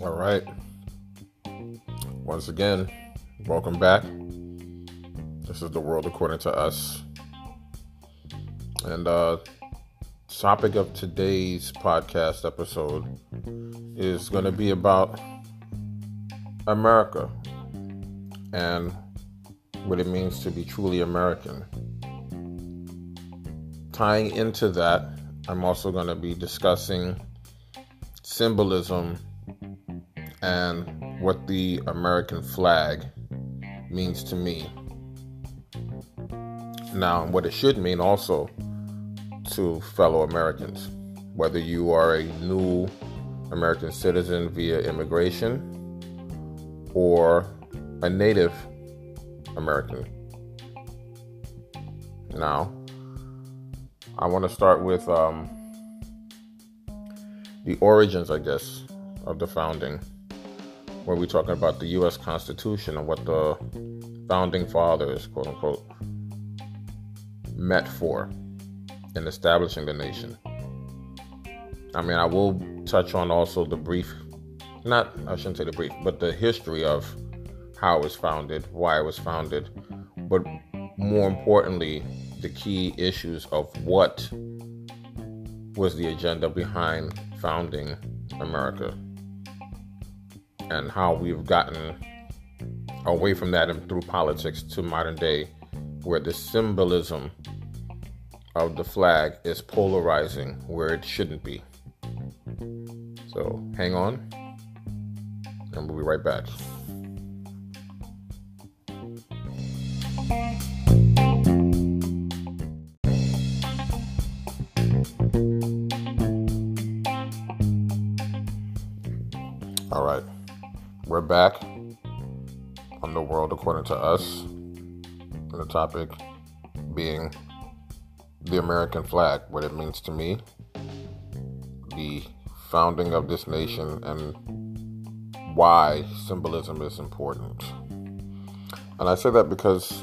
All right. Once again, welcome back. This is the world according to us. And uh topic of today's podcast episode is going to be about America and what it means to be truly American. Tying into that, I'm also going to be discussing symbolism and what the American flag means to me. Now, what it should mean also to fellow Americans, whether you are a new American citizen via immigration or a native American. Now, I want to start with um, the origins, I guess, of the founding, where we're talking about the U.S. Constitution and what the founding fathers, quote unquote, met for in establishing the nation. I mean, I will touch on also the brief, not, I shouldn't say the brief, but the history of how it was founded, why it was founded, but more importantly, the key issues of what was the agenda behind founding America and how we've gotten away from that and through politics to modern day where the symbolism of the flag is polarizing where it shouldn't be. So hang on, and we'll be right back. All right, we're back on the world according to us, and the topic being the American flag, what it means to me, the founding of this nation, and why symbolism is important. And I say that because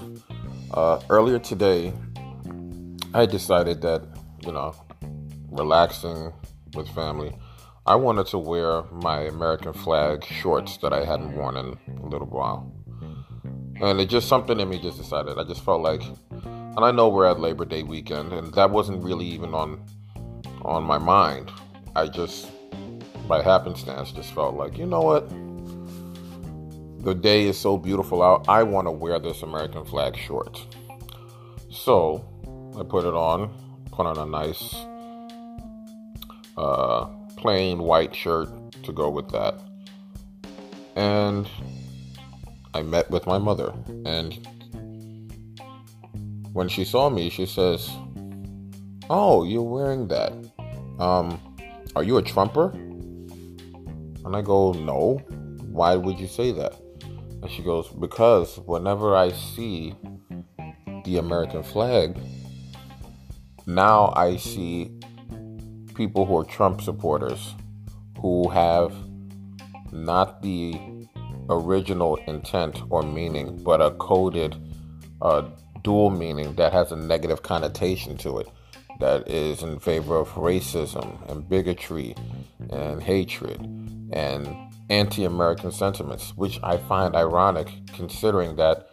uh, earlier today, I decided that, you know, relaxing with family, I wanted to wear my American flag shorts that I hadn't worn in a little while. And it just something in me just decided. I just felt like and I know we're at Labor Day weekend, and that wasn't really even on on my mind. I just, by happenstance, just felt like, you know what? The day is so beautiful out. I want to wear this American flag short. So I put it on, put on a nice uh, plain white shirt to go with that. And I met with my mother, and when she saw me, she says, "Oh, you're wearing that. Um, are you a Trumper?" And I go, "No. Why would you say that?" And she goes, "Because whenever I see the American flag, now I see people who are Trump supporters who have not the original intent or meaning, but a coded uh, dual meaning that has a negative connotation to it that is in favor of racism and bigotry and hatred and anti American sentiments, which I find ironic considering that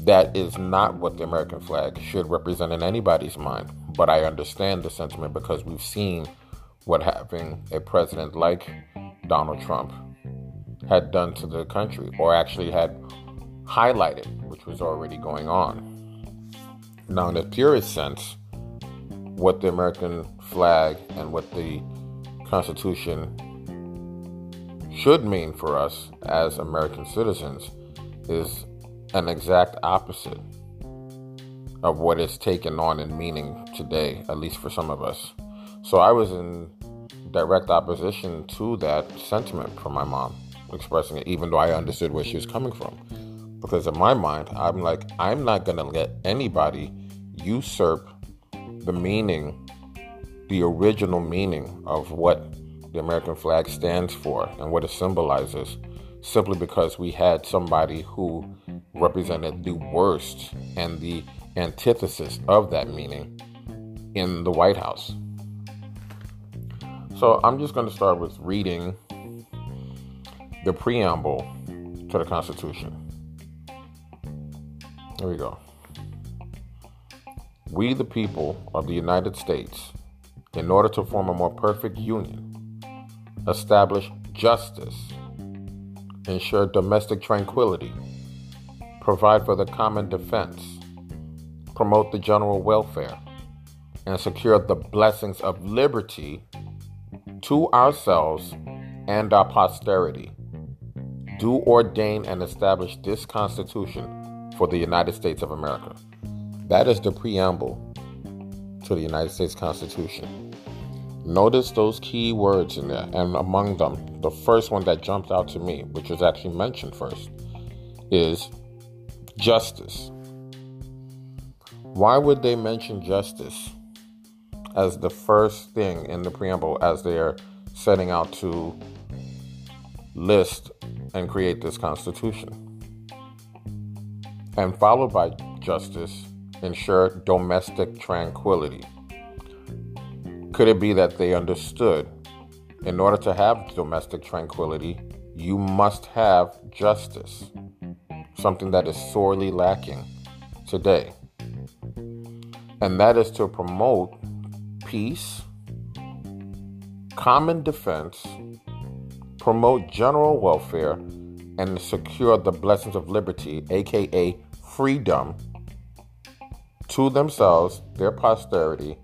that is not what the American flag should represent in anybody's mind. But I understand the sentiment because we've seen what having a president like Donald Trump had done to the country, or actually had highlighted, which was already going on. Now, in the purest sense, what the American flag and what the Constitution should mean for us as American citizens is an exact opposite of what is taken on in meaning today, at least for some of us. So I was in direct opposition to that sentiment from my mom expressing it, even though I understood where she was coming from. Because in my mind, I'm like, I'm not going to let anybody usurp the meaning, the original meaning of what the American flag stands for and what it symbolizes, simply because we had somebody who represented the worst and the antithesis of that meaning in the White House. So I'm just going to start with reading the preamble to the Constitution. Here we go. We, the people of the United States, in order to form a more perfect union, establish justice, ensure domestic tranquility, provide for the common defense, promote the general welfare, and secure the blessings of liberty to ourselves and our posterity. Do ordain and establish this Constitution for the United States of America. That is the preamble to the United States Constitution. Notice those key words in there, and among them, the first one that jumped out to me, which was actually mentioned first, is justice. Why would they mention justice as the first thing in the preamble as they're setting out to list and create this Constitution? And followed by justice, ensure domestic tranquility. Could it be that they understood in order to have domestic tranquility, you must have justice, something that is sorely lacking today. And that is to promote peace, common defense, promote general welfare, and secure the blessings of liberty, aka freedom, to themselves, their posterity,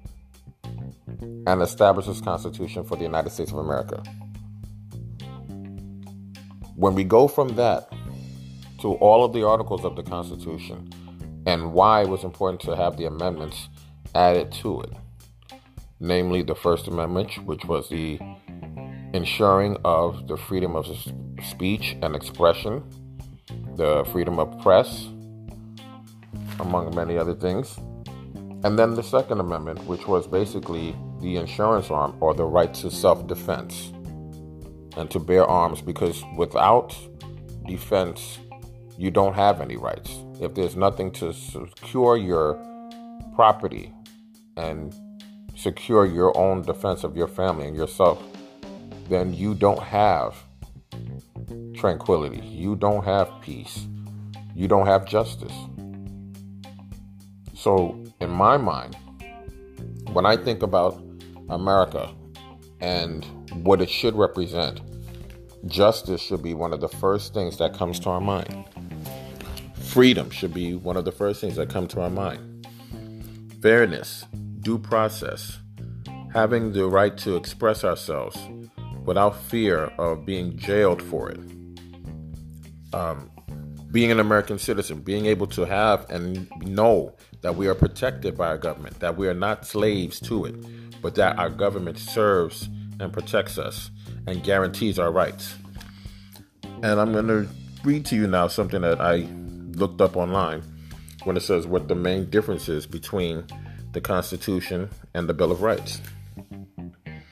and establish this Constitution for the United States of America. When we go from that to all of the articles of the Constitution and why it was important to have the amendments added to it, namely the First Amendment, which was the ensuring of the freedom of speech and expression, the freedom of press, among many other things. And then the Second Amendment, which was basically the insurance arm or the right to self defense and to bear arms because without defense, you don't have any rights. If there's nothing to secure your property and secure your own defense of your family and yourself, then you don't have tranquility. You don't have peace. You don't have justice. So, in my mind, when I think about America and what it should represent, justice should be one of the first things that comes to our mind. Freedom should be one of the first things that come to our mind. Fairness, due process, having the right to express ourselves without fear of being jailed for it. Um, being an American citizen, being able to have and know that we are protected by our government, that we are not slaves to it, but that our government serves and protects us and guarantees our rights. And I'm going to read to you now something that I looked up online when it says what the main difference is between the Constitution and the Bill of Rights.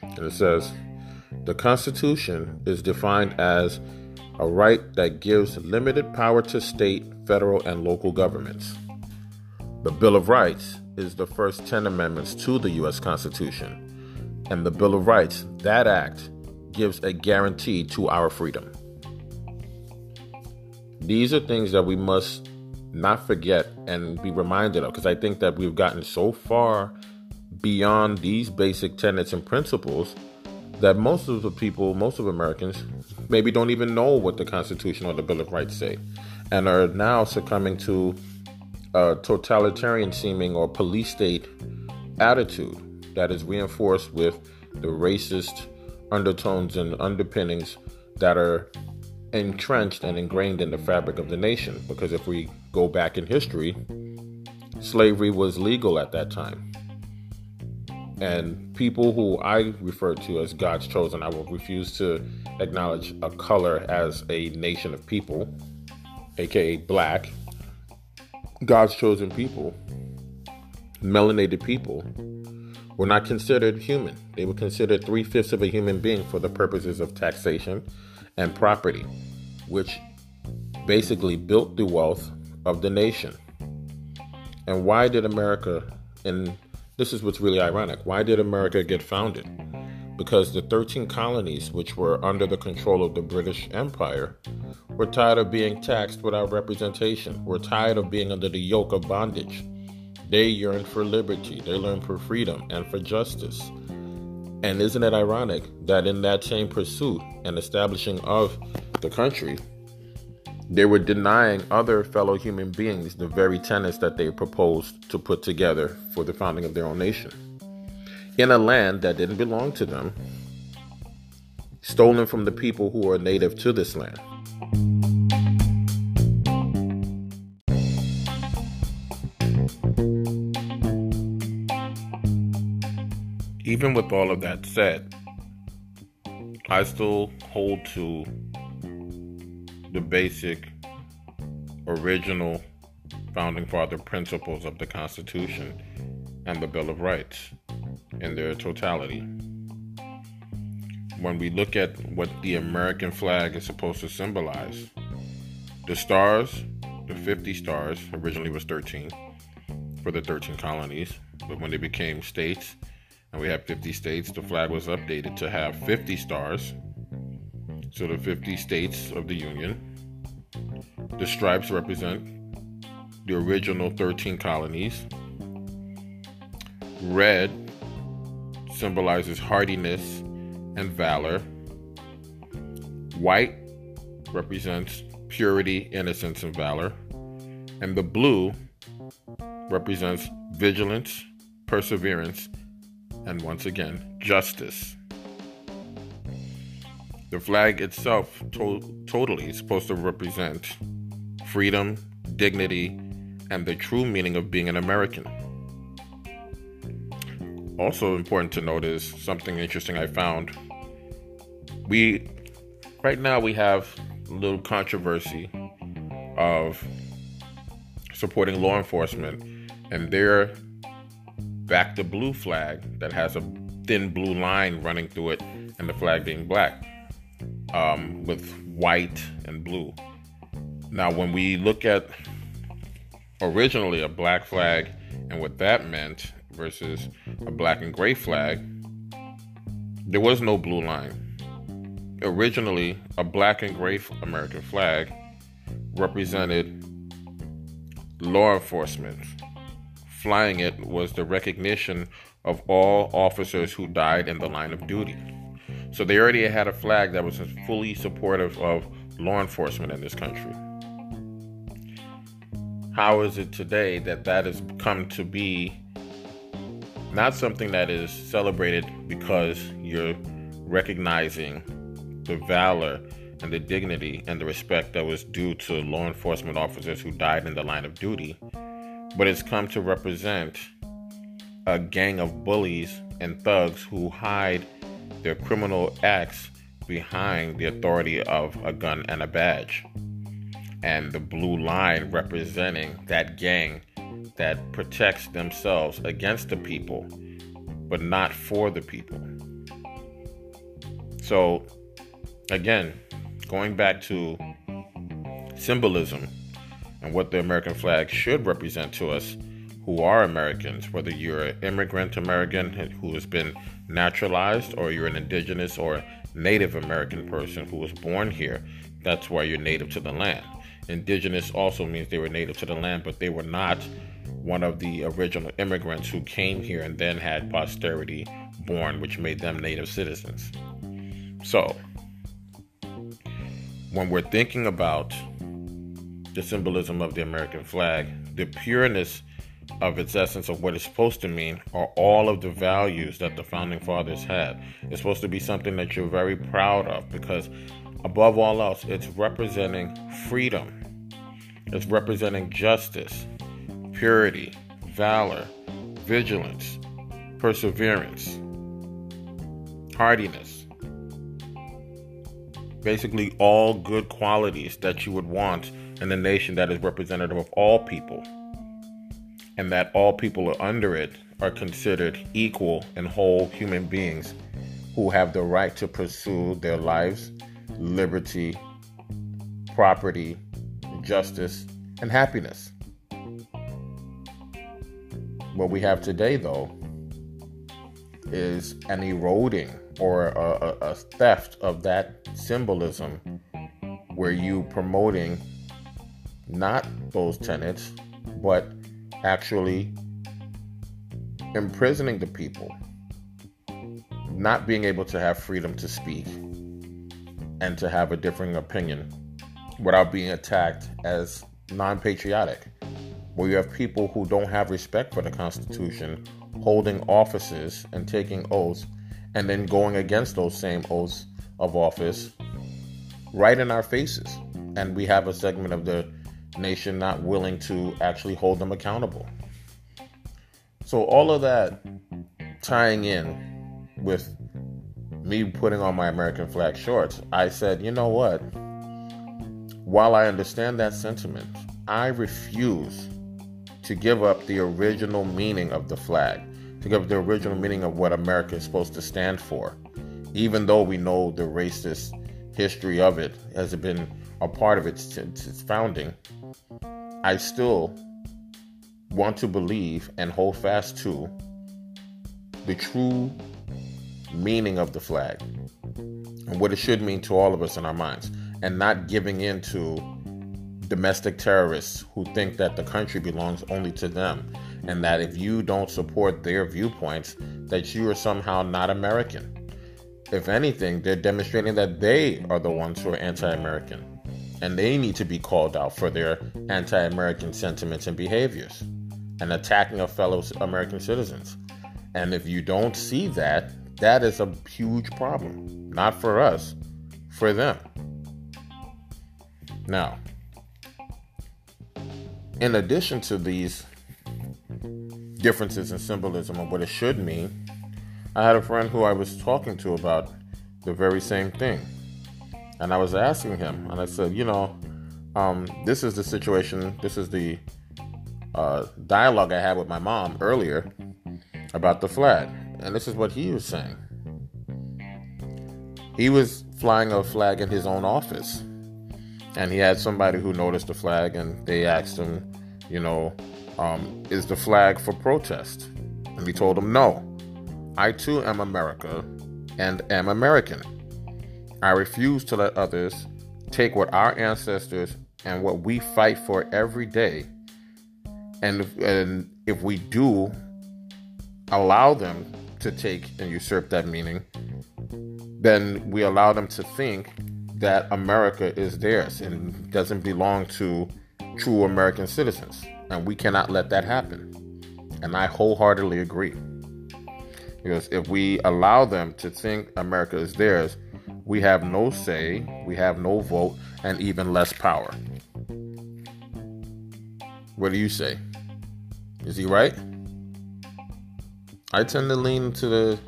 And it says the Constitution is defined as a right that gives limited power to state, federal, and local governments. The Bill of Rights is the first 10 amendments to the U.S. Constitution. And the Bill of Rights, that act, gives a guarantee to our freedom. These are things that we must not forget and be reminded of because I think that we've gotten so far beyond these basic tenets and principles that most of the people, most of Americans, maybe don't even know what the Constitution or the Bill of Rights say, and are now succumbing to a totalitarian seeming or police state attitude that is reinforced with the racist undertones and underpinnings that are entrenched and ingrained in the fabric of the nation. Because if we go back in history, slavery was legal at that time. And people who I refer to as God's chosen, I will refuse to acknowledge a color as a nation of people, aka black. God's chosen people, melanated people, were not considered human. They were considered three fifths of a human being for the purposes of taxation and property, which basically built the wealth of the nation. And why did America and this is what's really ironic. Why did America get founded? Because the 13 colonies, which were under the control of the British Empire, were tired of being taxed without representation. Were tired of being under the yoke of bondage. They yearned for liberty, they yearned for freedom and for justice. And isn't it ironic that in that same pursuit and establishing of the country, they were denying other fellow human beings the very tenets that they proposed to put together for the founding of their own nation. In a land that didn't belong to them, stolen from the people who are native to this land. Even with all of that said, I still hold to the basic original founding father principles of the Constitution and the Bill of Rights in their totality. When we look at what the American flag is supposed to symbolize, the stars, the 50 stars, originally was 13 for the 13 colonies, but when they became states and we have 50 states, the flag was updated to have 50 stars so the 50 states of the Union. The stripes represent the original 13 colonies. Red symbolizes hardiness and valor. White represents purity, innocence, and valor. And the blue represents vigilance, perseverance, and once again, justice. The flag itself to- totally is supposed to represent freedom, dignity, and the true meaning of being an American. Also important to note is something interesting I found. We right now we have a little controversy of supporting law enforcement and their back the blue flag that has a thin blue line running through it and the flag being black um, with white and blue. Now, when we look at originally a black flag and what that meant versus a black and gray flag, there was no blue line. Originally, a black and gray American flag represented law enforcement. Flying it was the recognition of all officers who died in the line of duty. So they already had a flag that was fully supportive of law enforcement in this country. How is it today that that has come to be not something that is celebrated because you're recognizing the valor and the dignity and the respect that was due to law enforcement officers who died in the line of duty, but it's come to represent a gang of bullies and thugs who hide their criminal acts behind the authority of a gun and a badge. And the blue line representing that gang that protects themselves against the people, but not for the people. So, again, going back to symbolism and what the American flag should represent to us who are Americans, whether you're an immigrant American who has been naturalized or you're an indigenous or Native American person who was born here. That's why you're native to the land. Indigenous also means they were native to the land, but they were not one of the original immigrants who came here and then had posterity born, which made them native citizens. So, when we're thinking about the symbolism of the American flag, the pureness of its essence of what it's supposed to mean are all of the values that the founding fathers had. It's supposed to be something that you're very proud of because, above all else, it's representing freedom, it's representing justice, purity, valor, vigilance, perseverance, hardiness. Basically, all good qualities that you would want in a nation that is representative of all people and that all people under it are considered equal and whole human beings who have the right to pursue their lives, liberty, property, justice, and happiness. What we have today, though, is an eroding or a, a, a theft of that symbolism where you promoting not those tenants, but actually imprisoning the people, not being able to have freedom to speak and to have a differing opinion without being attacked as non patriotic. Where you have people who don't have respect for the Constitution holding offices and taking oaths and then going against those same oaths of office right in our faces. And we have a segment of the nation not willing to actually hold them accountable. So, all of that tying in with me putting on my American flag shorts, I said, you know what? While I understand that sentiment, I refuse to give up the original meaning of the flag, to give up the original meaning of what America is supposed to stand for, even though we know the racist history of it has been a part of its, its founding. I still want to believe and hold fast to the true meaning of the flag and what it should mean to all of us in our minds, and not giving in to domestic terrorists who think that the country belongs only to them and that if you don't support their viewpoints that you are somehow not American. If anything, they're demonstrating that they are the ones who are anti-American and they need to be called out for their anti-American sentiments and behaviors and attacking of fellow American citizens. And if you don't see that, that is a huge problem. Not for us, for them. Now, in addition to these differences in symbolism of what it should mean, I had a friend who I was talking to about the very same thing. And I was asking him, and I said, you know, um, this is the situation, this is the uh, dialogue I had with my mom earlier about the flag. And this is what he was saying. He was flying a flag in his own office and he had somebody who noticed the flag and they asked him, you know, um, is the flag for protest? And he told them, no. I too am America and am American. I refuse to let others take what our ancestors and what we fight for every day. And if, and if we do allow them to take and usurp that meaning, then we allow them to think that America is theirs and doesn't belong to true American citizens. And we cannot let that happen. And I wholeheartedly agree. Because if we allow them to think America is theirs, we have no say, we have no vote, and even less power. What do you say? Is he right? I tend to lean to the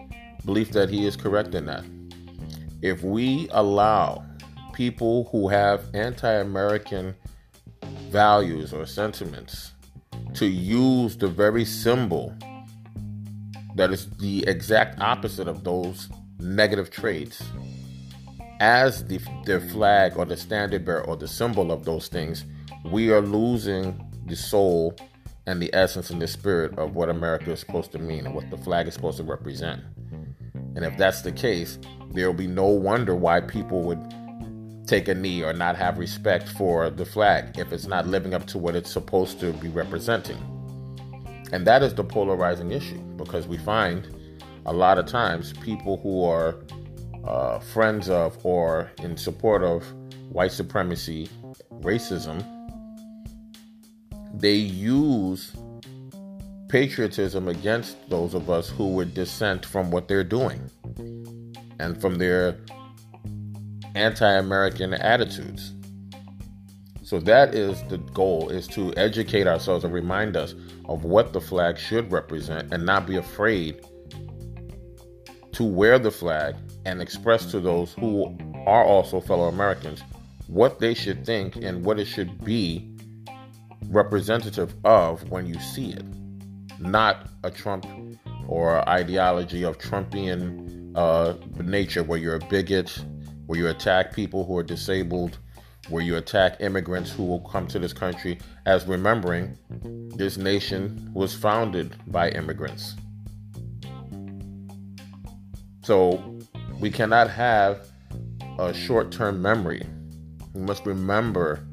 belief that he is correct in that. If we allow people who have anti American values or sentiments to use the very symbol that is the exact opposite of those negative traits as the, flag or the standard bearer or the symbol of those things, we are losing the soul and the essence and the spirit of what America is supposed to mean and what the flag is supposed to represent. And if that's the case, there will be no wonder why people would take a knee or not have respect for the flag if it's not living up to what it's supposed to be representing. And that is the polarizing issue because we find a lot of times people who are uh, friends of or in support of white supremacy, racism, they use patriotism against those of us who would dissent from what they're doing and from their anti-American attitudes. So that is the goal is to educate ourselves and remind us of what the flag should represent and not be afraid to wear the flag and express to those who are also fellow Americans what they should think and what it should be representative of when you see it. Not a Trump or ideology of Trumpian uh, nature where you're a bigot where you attack people who are disabled, where you attack immigrants who will come to this country, as remembering this nation was founded by immigrants. So we cannot have a short term memory. We must remember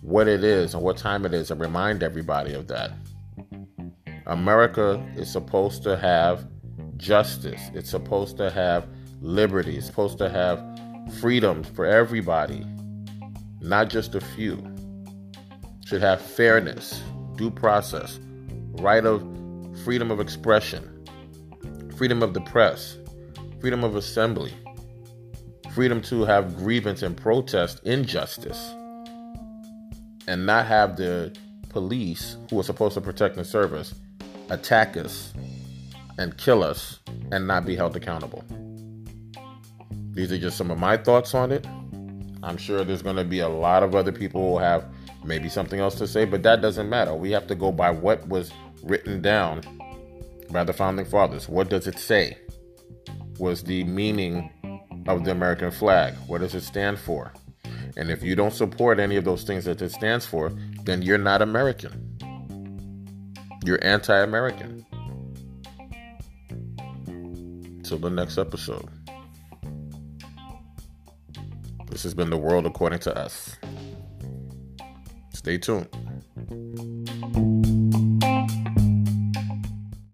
what it is and what time it is and remind everybody of that. America is supposed to have justice, it's supposed to have liberty, it's supposed to have freedom for everybody, not just a few. Should have fairness, due process, right of freedom of expression, freedom of the press, freedom of assembly, freedom to have grievance and protest injustice, and not have the police, who are supposed to protect and serve us, attack us and kill us and not be held accountable. These are just some of my thoughts on it. I'm sure there's going to be a lot of other people who have maybe something else to say, but that doesn't matter. We have to go by what was written down by the founding fathers. What does it say? Was the meaning of the American flag? What does it stand for? And if you don't support any of those things that it stands for, then you're not American. You're anti American. Till the next episode. This has been The World According to Us. Stay tuned.